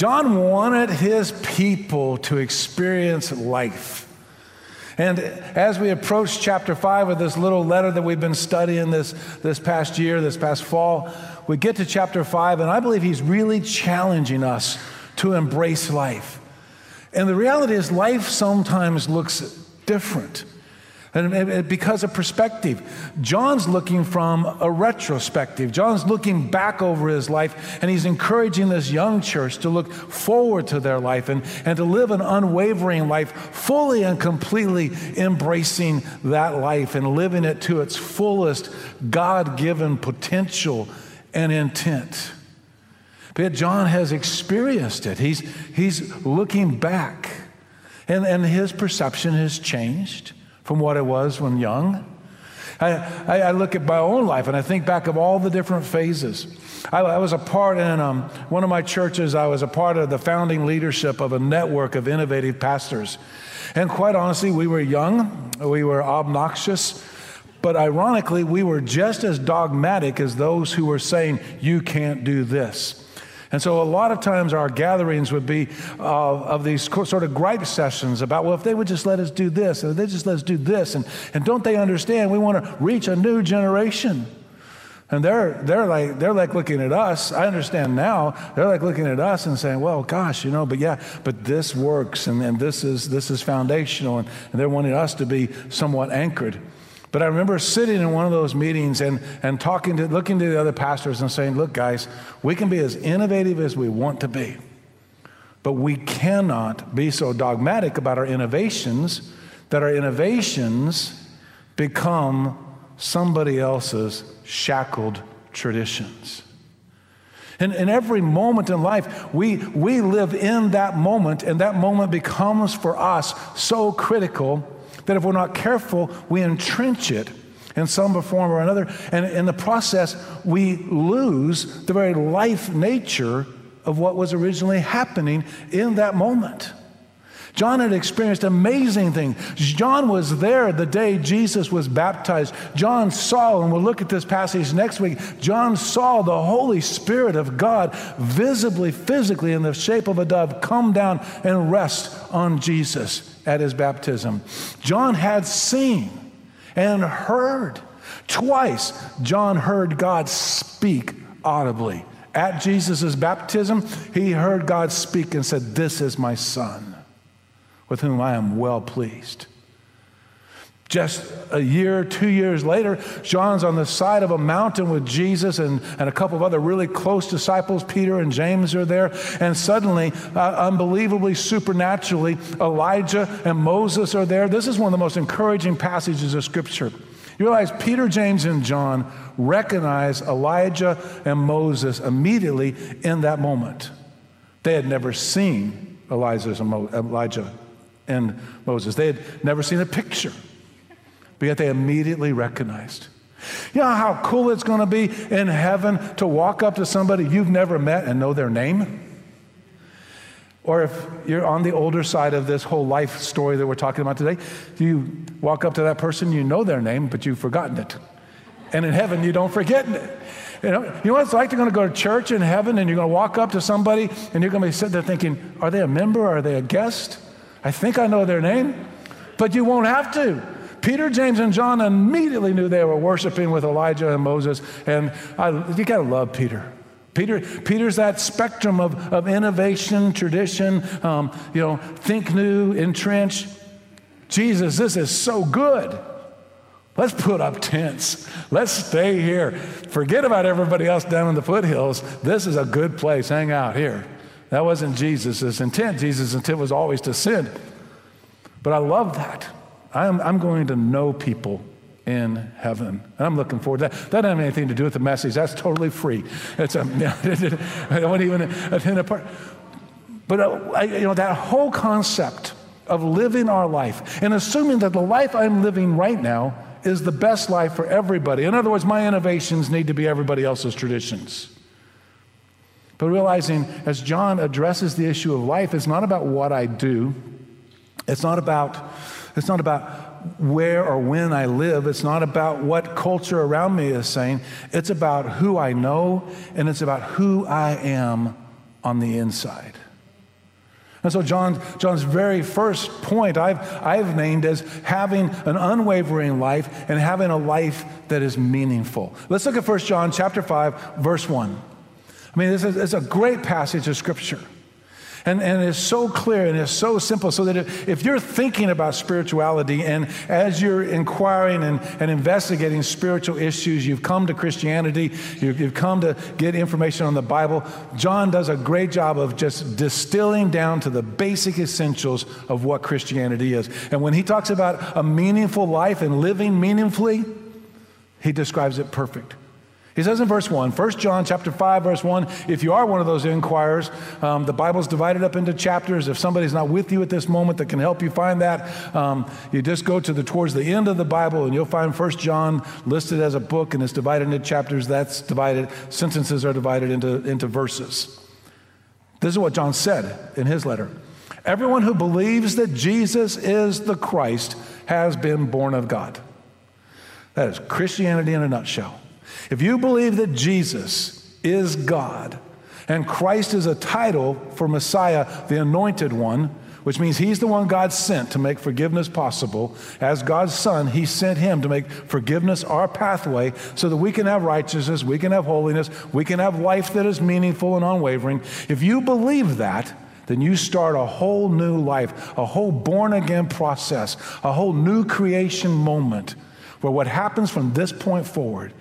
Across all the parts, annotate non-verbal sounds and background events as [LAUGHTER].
John wanted his people to experience life. And as we approach chapter five of this little letter that we've been studying this, this past year, this past fall, we get to chapter five, and I believe he's really challenging us to embrace life. And the reality is, life sometimes looks different. And because of perspective, John's looking from a retrospective. John's looking back over his life, and he's encouraging this young church to look forward to their life and, and to live an unwavering life, fully and completely embracing that life and living it to its fullest God given potential and intent. But John has experienced it. He's, he's looking back, and, and his perception has changed from what it was when young. I, I, look at my own life and I think back of all the different phases. I, I was a part in um, one of my churches, I was a part of the founding leadership of a network of innovative pastors. And quite honestly, we were young, we were obnoxious, but ironically, we were just as dogmatic as those who were saying, You can't do this. And so a lot of times our gatherings would be uh, of these sort of gripe sessions about, well, if they would just let us do this, and they just let us do this, and, and don't they understand we want to reach a new generation? And they're, they're, like, they're like looking at us. I understand now. They're like looking at us and saying, well, gosh, you know, but yeah, but this works and, and this, is, this is foundational. And, and they're wanting us to be somewhat anchored. But I remember sitting in one of those meetings and, and talking to, looking to the other pastors and saying, look, guys, we can be as innovative as we want to be, but we cannot be so dogmatic about our innovations that our innovations become somebody else's shackled traditions. And in every moment in life, we, we live in that moment, and that moment becomes for us so critical that if we're not careful, we entrench it in some form or another. And in the process, we lose the very life nature of what was originally happening in that moment. John had experienced amazing things. John was there the day Jesus was baptized. John saw, and we'll look at this passage next week. John saw the Holy Spirit of God visibly, physically, in the shape of a dove come down and rest on Jesus at his baptism. John had seen and heard. Twice, John heard God speak audibly. At Jesus' baptism, he heard God speak and said, This is my son, with whom I am well pleased. Just a year, two years later, John's on the side of a mountain with Jesus and, and a couple of other really close disciples. Peter and James are there. And suddenly, uh, unbelievably, supernaturally, Elijah and Moses are there. This is one of the most encouraging passages of Scripture. You realize Peter, James, and John recognize Elijah and Moses immediately in that moment. They had never seen Elijah and Moses, they had never seen a picture but yet they immediately recognized. You know how cool it's going to be in heaven to walk up to somebody you've never met and know their name? Or if you're on the older side of this whole life story that we're talking about today, you walk up to that person, you know their name, but you've forgotten it. And in heaven, you don't forget it. You know, you know what it's like? You're going to go to church in heaven and you're going to walk up to somebody and you're going to be sitting there thinking, are they a member? Are they a guest? I think I know their name, but you won't have to Peter, James, and John immediately knew they were worshiping with Elijah and Moses. And I, you got to love Peter. Peter, Peter's that spectrum of, of innovation, tradition, um, you know, think new, entrench. Jesus, this is so good. Let's put up tents. Let's stay here. Forget about everybody else down in the foothills. This is a good place. Hang out here. That wasn't Jesus' intent. Jesus' intent was always to sin. But I love that. I'm, I'm going to know people in heaven. And I'm looking forward to that. That doesn't have anything to do with the message. That's totally free. It's a, I don't even attend a part. But uh, you know, that whole concept of living our life and assuming that the life I'm living right now is the best life for everybody. In other words, my innovations need to be everybody else's traditions. But realizing as John addresses the issue of life, it's not about what I do, it's not about it's not about where or when I live. It's not about what culture around me is saying. It's about who I know and it's about who I am on the inside. And so John, John's very first point I've, I've named as having an unwavering life and having a life that is meaningful. Let's look at 1 John chapter 5, verse 1. I mean, this is, a great passage of scripture. And, and it's so clear and it's so simple so that if you're thinking about spirituality and as you're inquiring and, and investigating spiritual issues, you've come to Christianity, you've, you've come to get information on the Bible, John does a great job of just distilling down to the basic essentials of what Christianity is. And when he talks about a meaningful life and living meaningfully, he describes it perfect. He says in verse 1, 1 John chapter 5, verse 1, if you are one of those inquirers, um, the Bible's divided up into chapters. If somebody's not with you at this moment that can help you find that, um, you just go to the towards the end of the Bible and you'll find 1 John listed as a book and it's divided into chapters. That's divided, sentences are divided into, into verses. This is what John said in his letter. Everyone who believes that Jesus is the Christ has been born of God. That is Christianity in a nutshell. If you believe that Jesus is God and Christ is a title for Messiah, the anointed one, which means he's the one God sent to make forgiveness possible. As God's son, he sent him to make forgiveness our pathway so that we can have righteousness, we can have holiness, we can have life that is meaningful and unwavering. If you believe that, then you start a whole new life, a whole born again process, a whole new creation moment where what happens from this point forward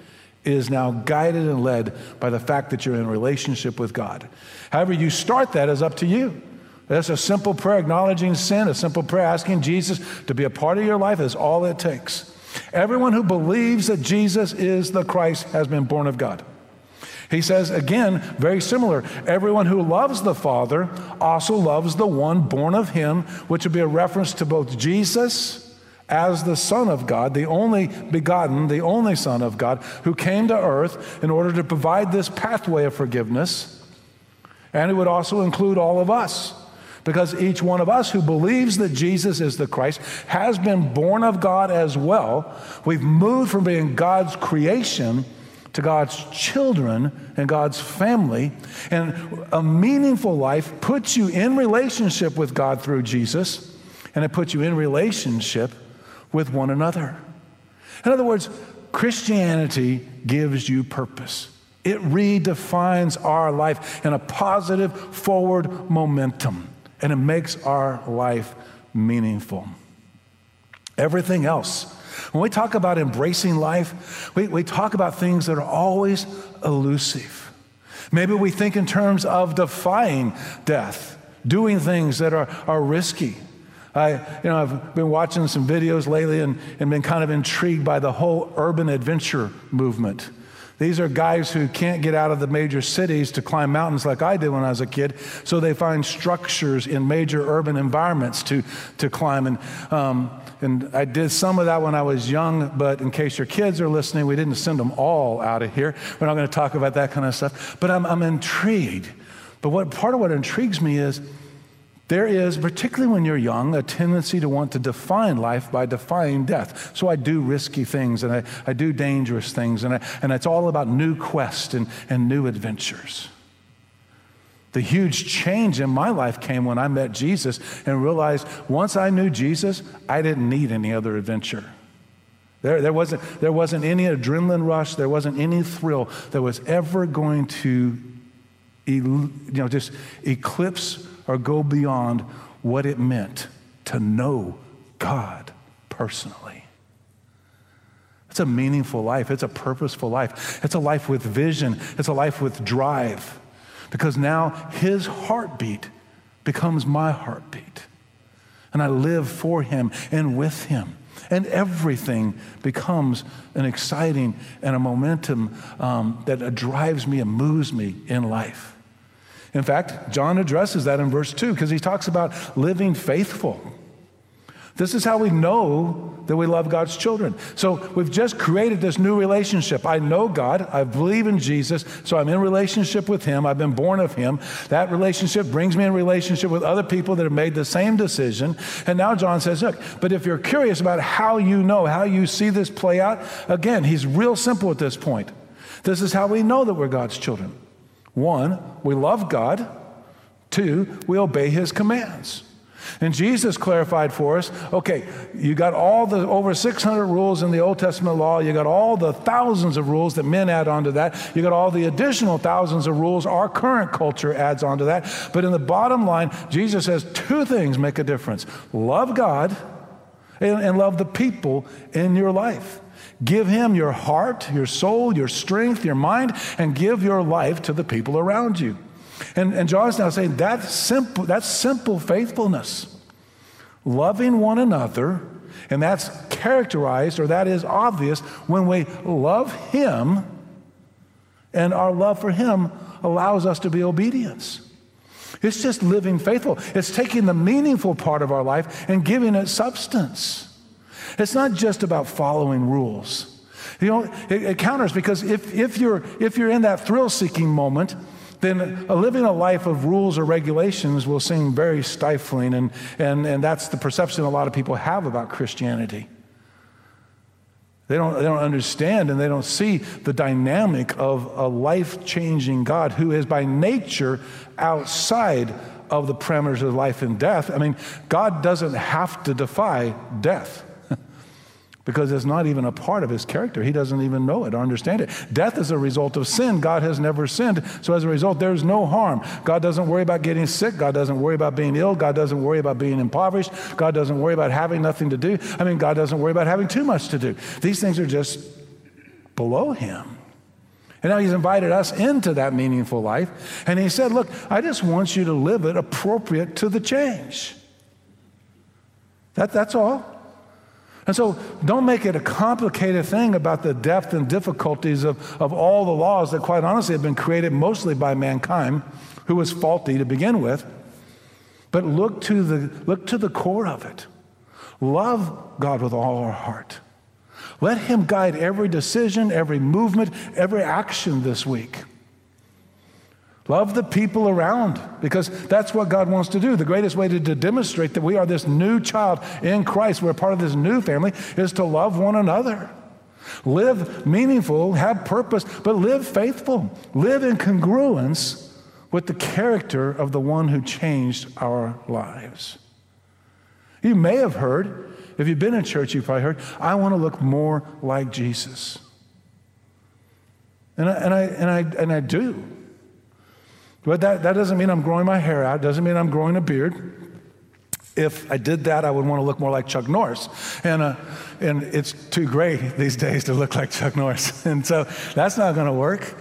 is now guided and led by the fact that you're in relationship with God. However, you start that is up to you. That's a simple prayer acknowledging sin, a simple prayer asking Jesus to be a part of your life is all it takes. Everyone who believes that Jesus is the Christ has been born of God. He says again, very similar, everyone who loves the Father also loves the one born of him, which would be a reference to both Jesus as the Son of God, the only begotten, the only Son of God, who came to earth in order to provide this pathway of forgiveness. And it would also include all of us. Because each one of us who believes that Jesus is the Christ has been born of God as well. We've moved from being God's creation to God's children and God's family. And a meaningful life puts you in relationship with God through Jesus, and it puts you in relationship with one another. In other words, Christianity gives you purpose. It redefines our life in a positive forward momentum, and it makes our life meaningful. Everything else, when we talk about embracing life, we, we talk about things that are always elusive. Maybe we think in terms of defying death, doing things that are, are risky. I, you know, I've been watching some videos lately and, and been kind of intrigued by the whole urban adventure movement. These are guys who can't get out of the major cities to climb mountains like I did when I was a kid, so they find structures in major urban environments to, to climb. And, um, and I did some of that when I was young, but in case your kids are listening, we didn't send them all out of here. We're not going to talk about that kind of stuff. But I'm, I'm intrigued. But what part of what intrigues me is there is, particularly when you're young, a tendency to want to define life by defying death. So I do risky things and I, I do dangerous things, and, I, and it's all about new quests and, and new adventures. The huge change in my life came when I met Jesus and realized once I knew Jesus, I didn't need any other adventure. There, there, wasn't, there wasn't any adrenaline rush, there wasn't any thrill that was ever going to you know, just eclipse or go beyond what it meant to know God personally. It's a meaningful life. It's a purposeful life. It's a life with vision. It's a life with drive. Because now his heartbeat becomes my heartbeat. And I live for him and with him. And everything becomes an exciting and a momentum um, that drives me and moves me in life. In fact, John addresses that in verse 2 because he talks about living faithful. This is how we know that we love God's children. So we've just created this new relationship. I know God, I believe in Jesus, so I'm in relationship with Him, I've been born of Him. That relationship brings me in relationship with other people that have made the same decision. And now John says, Look, but if you're curious about how you know, how you see this play out, again, he's real simple at this point. This is how we know that we're God's children. One, we love God. Two, we obey his commands. And Jesus clarified for us okay, you got all the over 600 rules in the Old Testament law, you got all the thousands of rules that men add onto that, you got all the additional thousands of rules our current culture adds onto that. But in the bottom line, Jesus says two things make a difference love God and, and love the people in your life. Give him your heart, your soul, your strength, your mind, and give your life to the people around you. And, and John is now saying that's simple, that's simple faithfulness. Loving one another, and that's characterized or that is obvious when we love him, and our love for him allows us to be obedience. It's just living faithful. It's taking the meaningful part of our life and giving it substance. It's not just about following rules. You know, it, it counters because if, if, you're, if you're in that thrill seeking moment, then living a life of rules or regulations will seem very stifling. And, and, and that's the perception a lot of people have about Christianity. They don't, they don't understand and they don't see the dynamic of a life changing God who is by nature outside of the parameters of life and death. I mean, God doesn't have to defy death because it's not even a part of his character. He doesn't even know it or understand it. Death is a result of sin. God has never sinned. So as a result, there's no harm. God doesn't worry about getting sick. God doesn't worry about being ill. God doesn't worry about being impoverished. God doesn't worry about having nothing to do. I mean, God doesn't worry about having too much to do. These things are just below him. And now he's invited us into that meaningful life. And he said, Look, I just want you to live it appropriate to the change. That, that's all. And so don't make it a complicated thing about the depth and difficulties of, of all the laws that, quite honestly, have been created mostly by mankind, who was faulty to begin with. But look to the, look to the core of it. Love God with all our heart. Let Him guide every decision, every movement, every action this week. Love the people around because that's what God wants to do. The greatest way to, to, demonstrate that we are this new child in Christ, we're part of this new family, is to love one another. Live meaningful, have purpose, but live faithful. Live in congruence with the character of the one who changed our lives. You may have heard, if you've been in church, you've probably heard, I want to look more like Jesus. And I, and I, and I, and I do. But that, that doesn't mean I'm growing my hair out, doesn't mean I'm growing a beard. If I did that, I would want to look more like Chuck Norris. And, uh, and it's too gray these days to look like Chuck Norris. [LAUGHS] And so that's not going to work.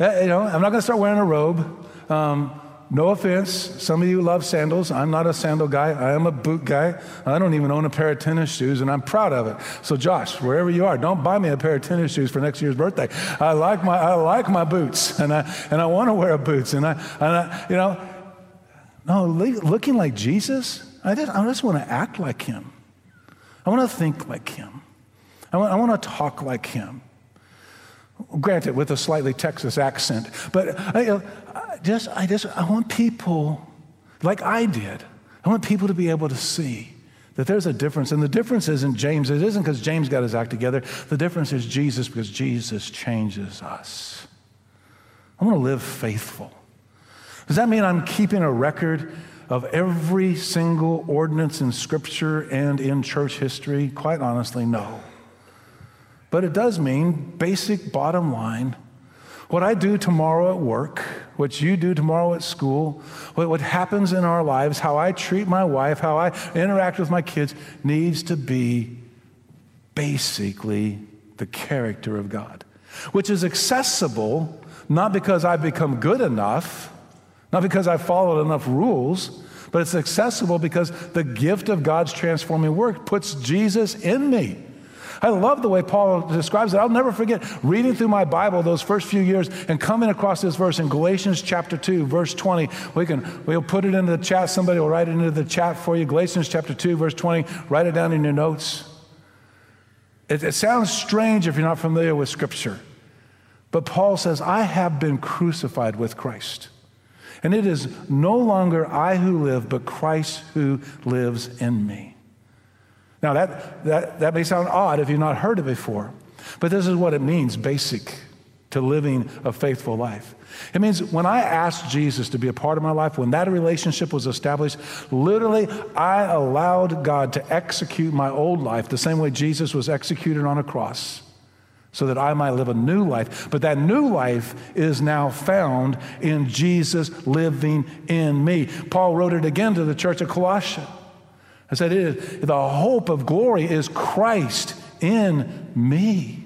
Uh, you know, I'm not going to start wearing a robe. Um, no offense, some of you love sandals. I'm not a sandal guy. I am a boot guy. I don't even own a pair of tennis shoes, and I'm proud of it. So, Josh, wherever you are, don't buy me a pair of tennis shoes for next year's birthday. I like my, I like my boots, and I, and I want to wear boots. And I, and I, you know, no, looking like Jesus, I just, I just want to act like him. I want to think like him. I want, I want to talk like him. Granted, with a slightly Texas accent, but I, just, I just, I want people, like I did, I want people to be able to see that there's a difference. And the difference isn't James. It isn't because James got his act together. The difference is Jesus because Jesus changes us. I want to live faithful. Does that mean I'm keeping a record of every single ordinance in Scripture and in church history? Quite honestly, no. But it does mean, basic bottom line, what I do tomorrow at work, what you do tomorrow at school, what, what happens in our lives, how I treat my wife, how I interact with my kids, needs to be basically the character of God, which is accessible not because I've become good enough, not because I've followed enough rules, but it's accessible because the gift of God's transforming work puts Jesus in me. I love the way Paul describes it. I'll never forget reading through my Bible those first few years and coming across this verse in Galatians chapter 2, verse 20. We can, we'll put it into the chat. Somebody will write it into the chat for you. Galatians chapter 2, verse 20. Write it down in your notes. It, it sounds strange if you're not familiar with Scripture. But Paul says, I have been crucified with Christ. And it is no longer I who live, but Christ who lives in me. Now, that, that, that may sound odd if you've not heard it before, but this is what it means basic. to living a faithful life. It means when I asked Jesus to be a part of my life, when that relationship was established, literally I allowed God to execute my old life the same way Jesus was executed on a cross so that I might live a new life. But that new life is now found in Jesus living in me. Paul wrote it again to the church of Colossia. I said, The hope of glory is Christ in me.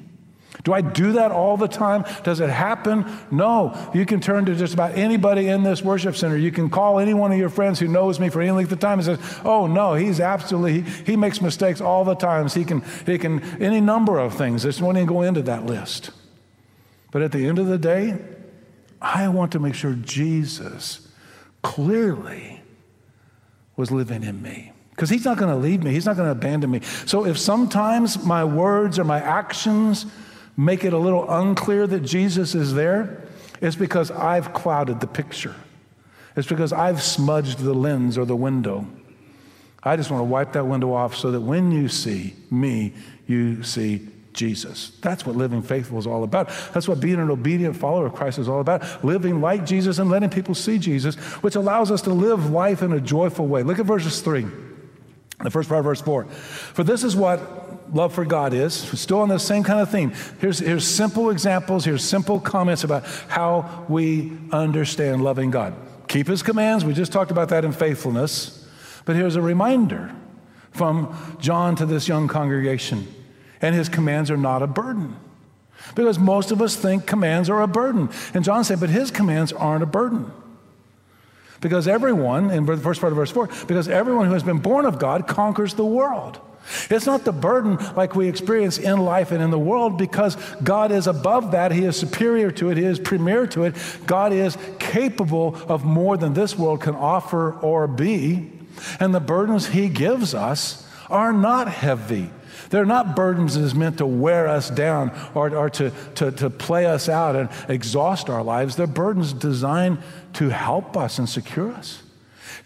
Do I do that all the time? Does it happen? No. You can turn to just about anybody in this worship center. You can call any one of your friends who knows me for any length of time and says, "Oh no, he's absolutely he, he makes mistakes all the times. He can he can any number of things. This won't even go into that list." But at the end of the day, I want to make sure Jesus clearly was living in me. Because he's not going to leave me, he's not going to abandon me. So if sometimes my words or my actions make it a little unclear that Jesus is there, it's because I've clouded the picture. It's because I've smudged the lens or the window. I just want to wipe that window off so that when you see me, you see Jesus. That's what living faithful is all about. That's what being an obedient follower of Christ is all about. Living like Jesus and letting people see Jesus, which allows us to live life in a joyful way. Look at verses 3. The first part of verse 4. For this is what love for God is. Still on the same kind of theme. Here's, here's simple examples, here's simple comments about how we understand loving God. Keep his commands. We just talked about that in faithfulness. But here's a reminder from John to this young congregation. And his commands are not a burden. Because most of us think commands are a burden. And John said, but his commands aren't a burden. Because everyone, in the first part of verse 4, because everyone who has been born of God conquers the world. It's not the burden like we experience in life and in the world because God is above that. He is superior to it. He is premier to it. God is capable of more than this world can offer or be. And the burdens He gives us are not heavy. They're not burdens that is meant to wear us down or, or to, to, to play us out and exhaust our lives. They're burdens designed to help us and secure us.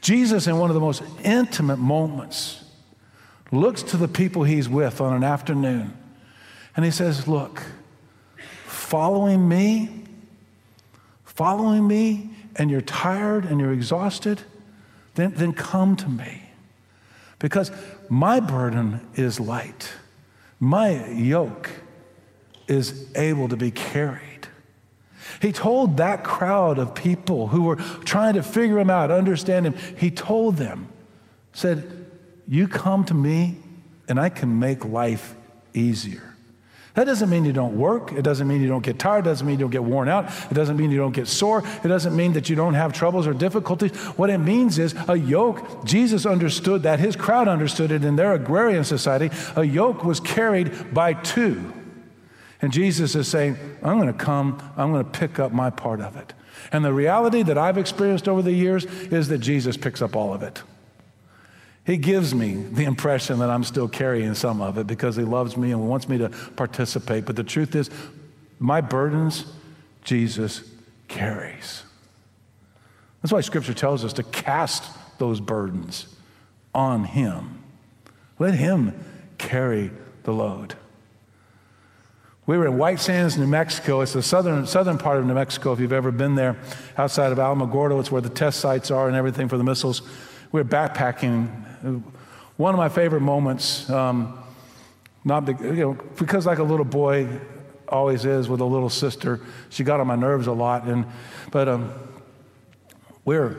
Jesus, in one of the most intimate moments, looks to the people he's with on an afternoon and he says, Look, following me, following me, and you're tired and you're exhausted, then, then come to me. Because my burden is light, my yoke is able to be carried. He told that crowd of people who were trying to figure him out, understand him, he told them, said, you come to me and I can make life easier. That doesn't mean you don't work. It doesn't mean you don't get tired. It doesn't mean you don't get worn out. It doesn't mean you don't get sore. It doesn't mean that you don't have troubles or difficulties. What it means is a yoke, Jesus understood that. His crowd understood it in their agrarian society. A yoke was carried by two. And Jesus is saying, I'm going to come, I'm going to pick up my part of it. And the reality that I've experienced over the years is that Jesus picks up all of it. He gives me the impression that I'm still carrying some of it because he loves me and wants me to participate. But the truth is, my burdens, Jesus carries. That's why Scripture tells us to cast those burdens on Him. Let Him carry the load. We were in White Sands, New Mexico. It's the southern, southern part of New Mexico, if you've ever been there, outside of Alamogordo. It's where the test sites are and everything for the missiles. We were backpacking one of my favorite moments, um, not be, you know, because like a little boy always is with a little sister, she got on my nerves a lot. And but um, we're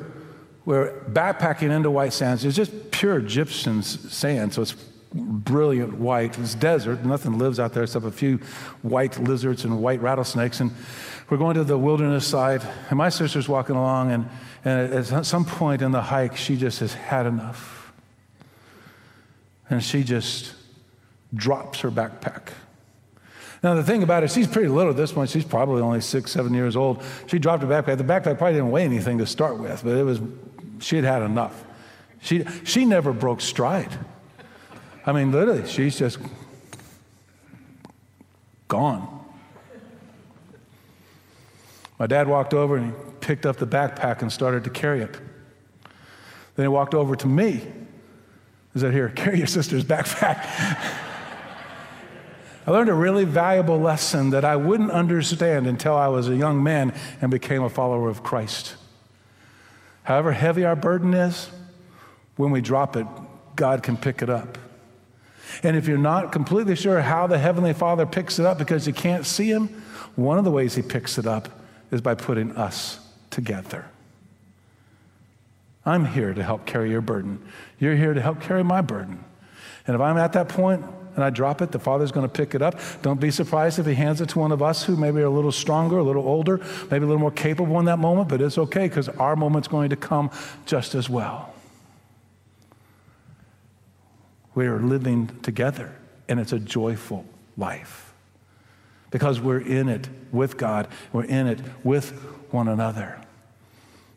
we're backpacking into White Sands. It's just pure gypsum sand, so it's brilliant white. It's desert. Nothing lives out there except a few white lizards and white rattlesnakes. And we're going to the wilderness side, and my sister's walking along, and, and at some point in the hike, she just has had enough. And she just drops her backpack. Now, the thing about it, she's pretty little at this point. She's probably only six, seven years old. She dropped her backpack. The backpack probably didn't weigh anything to start with, but it was, she had had enough. She, she never broke stride. I mean, literally, she's just gone. My dad walked over and he picked up the backpack and started to carry it. Then he walked over to me is that here, [LAUGHS] carry your sister's backpack. I learned a really valuable lesson that I wouldn't understand until I was a young man and became a follower of Christ. However heavy our burden is, when we drop it, God can pick it up. And if you're not completely sure how the Heavenly Father picks it up because you can't see Him, one of the ways He picks it up is by putting us together. I'm here to help carry your burden. You're here to help carry my burden. And if I'm at that point and I drop it, the Father's going to pick it up. Don't be surprised if He hands it to one of us who maybe are a little stronger, a little older, maybe a little more capable in that moment, but it's okay because our moment's going to come just as well. We are living together, and it's a joyful life because we're in it with God, we're in it with one another.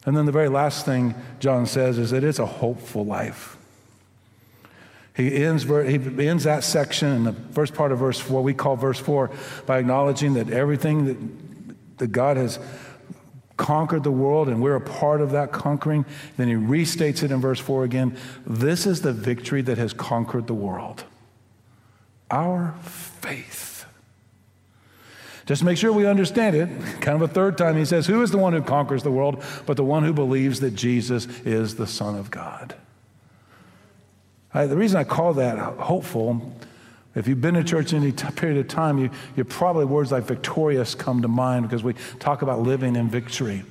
And then the very last thing John says is that it's a hopeful life. He ends, he ends that section in the first part of verse 4, we call verse 4, by acknowledging that everything that, that God has conquered the world and we're a part of that conquering. Then he restates it in verse 4 again. This is the victory that has conquered the world our faith. Just to make sure we understand it, kind of a third time, he says, Who is the one who conquers the world but the one who believes that Jesus is the Son of God? I, the reason I call that hopeful, if you've been in church any t- period of time, you, you probably words like victorious come to mind because we talk about living in victory.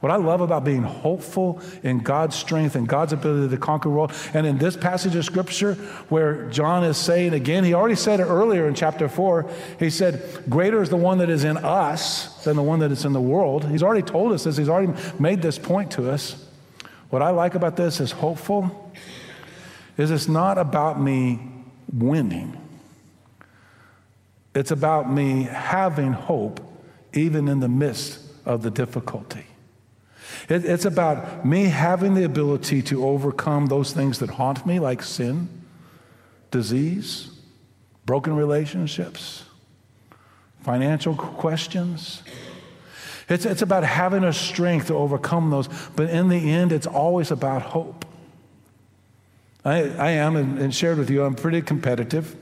What I love about being hopeful in God's strength and God's ability to conquer the world, and in this passage of scripture where John is saying again, he already said it earlier in chapter 4, he said, Greater is the one that is in us than the one that is in the world. He's already told us this, he's already made this point to us. What I like about this is hopeful, is it's not about me winning, it's about me having hope even in the midst of the difficulty. It, it's about me having the ability to overcome those things that haunt me, like sin, disease, broken relationships, financial questions. It's, it's about having a strength to overcome those, but in the end, it's always about hope. I, I am, and, and shared with you, I'm pretty competitive.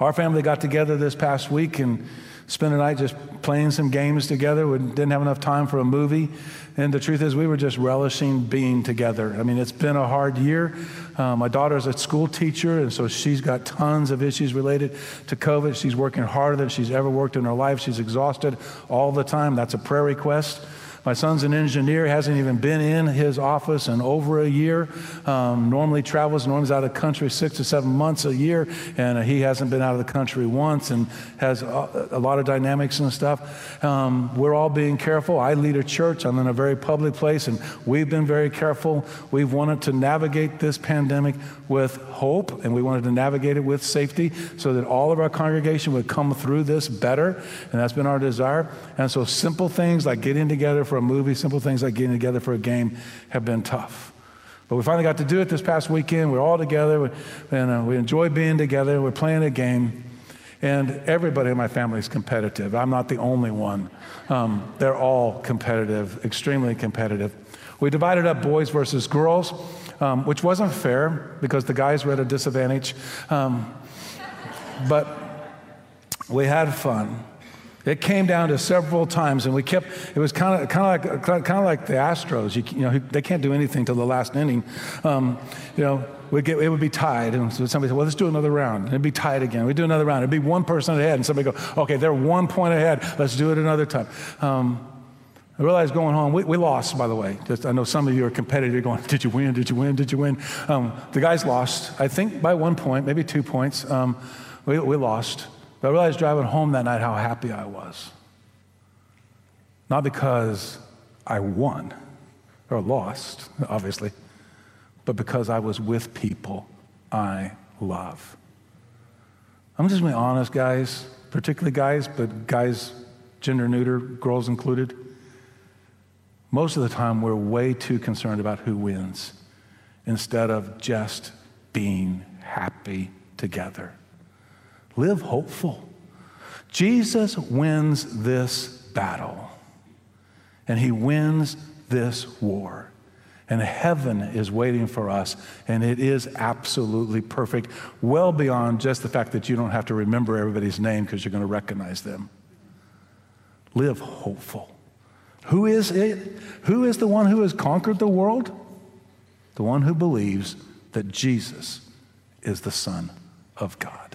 Our family got together this past week and spent a night just playing some games together. We didn't have enough time for a movie. And the truth is, we were just relishing being together. I mean, it's been a hard year. Uh, my daughter's a school teacher, and so she's got tons of issues related to COVID. She's working harder than she's ever worked in her life. She's exhausted all the time. That's a prayer request. My son's an engineer, hasn't even been in his office in over a year. Um, normally travels, normally out of the country six to seven months a year, and uh, he hasn't been out of the country once and has a, a lot of dynamics and stuff. Um, we're all being careful. I lead a church, I'm in a very public place, and we've been very careful. We've wanted to navigate this pandemic with hope, and we wanted to navigate it with safety so that all of our congregation would come through this better, and that's been our desire. And so simple things like getting together for a movie, simple things like getting together for a game have been tough. But we finally got to do it this past weekend. We're all together, and uh, we enjoy being together. We're playing a game, and everybody in my family is competitive. I'm not the only one. Um, they're all competitive, extremely competitive. We divided up boys versus girls, um, which wasn't fair because the guys were at a disadvantage. Um, but we had fun. It came down to several times, and we kept. It was kind of kind of like kind of like the Astros. You, you, know, they can't do anything till the last inning. Um, you know, we get it would be tied, and so somebody said, "Well, let's do another round." And It'd be tied again. We'd do another round. It'd be one person ahead, and somebody go, "Okay, they're one point ahead. Let's do it another time." Um, I realized going home, we, we, lost, by the way. Just, I know some of you are competitive going, did you win? Did you win? Did you win? Um, the guys lost, I think by one point, maybe two points. Um, we, we lost. But I realized driving home that night how happy I was. Not because I won or lost, obviously, but because I was with people I love. I'm just being honest, guys, particularly guys, but guys, gender neuter, girls included. Most of the time, we're way too concerned about who wins instead of just being happy together. Live hopeful. Jesus wins this battle, and he wins this war. And heaven is waiting for us, and it is absolutely perfect, well beyond just the fact that you don't have to remember everybody's name because you're going to recognize them. Live hopeful. Who is it? Who is the one who has conquered the world? The one who believes that Jesus is the Son of God.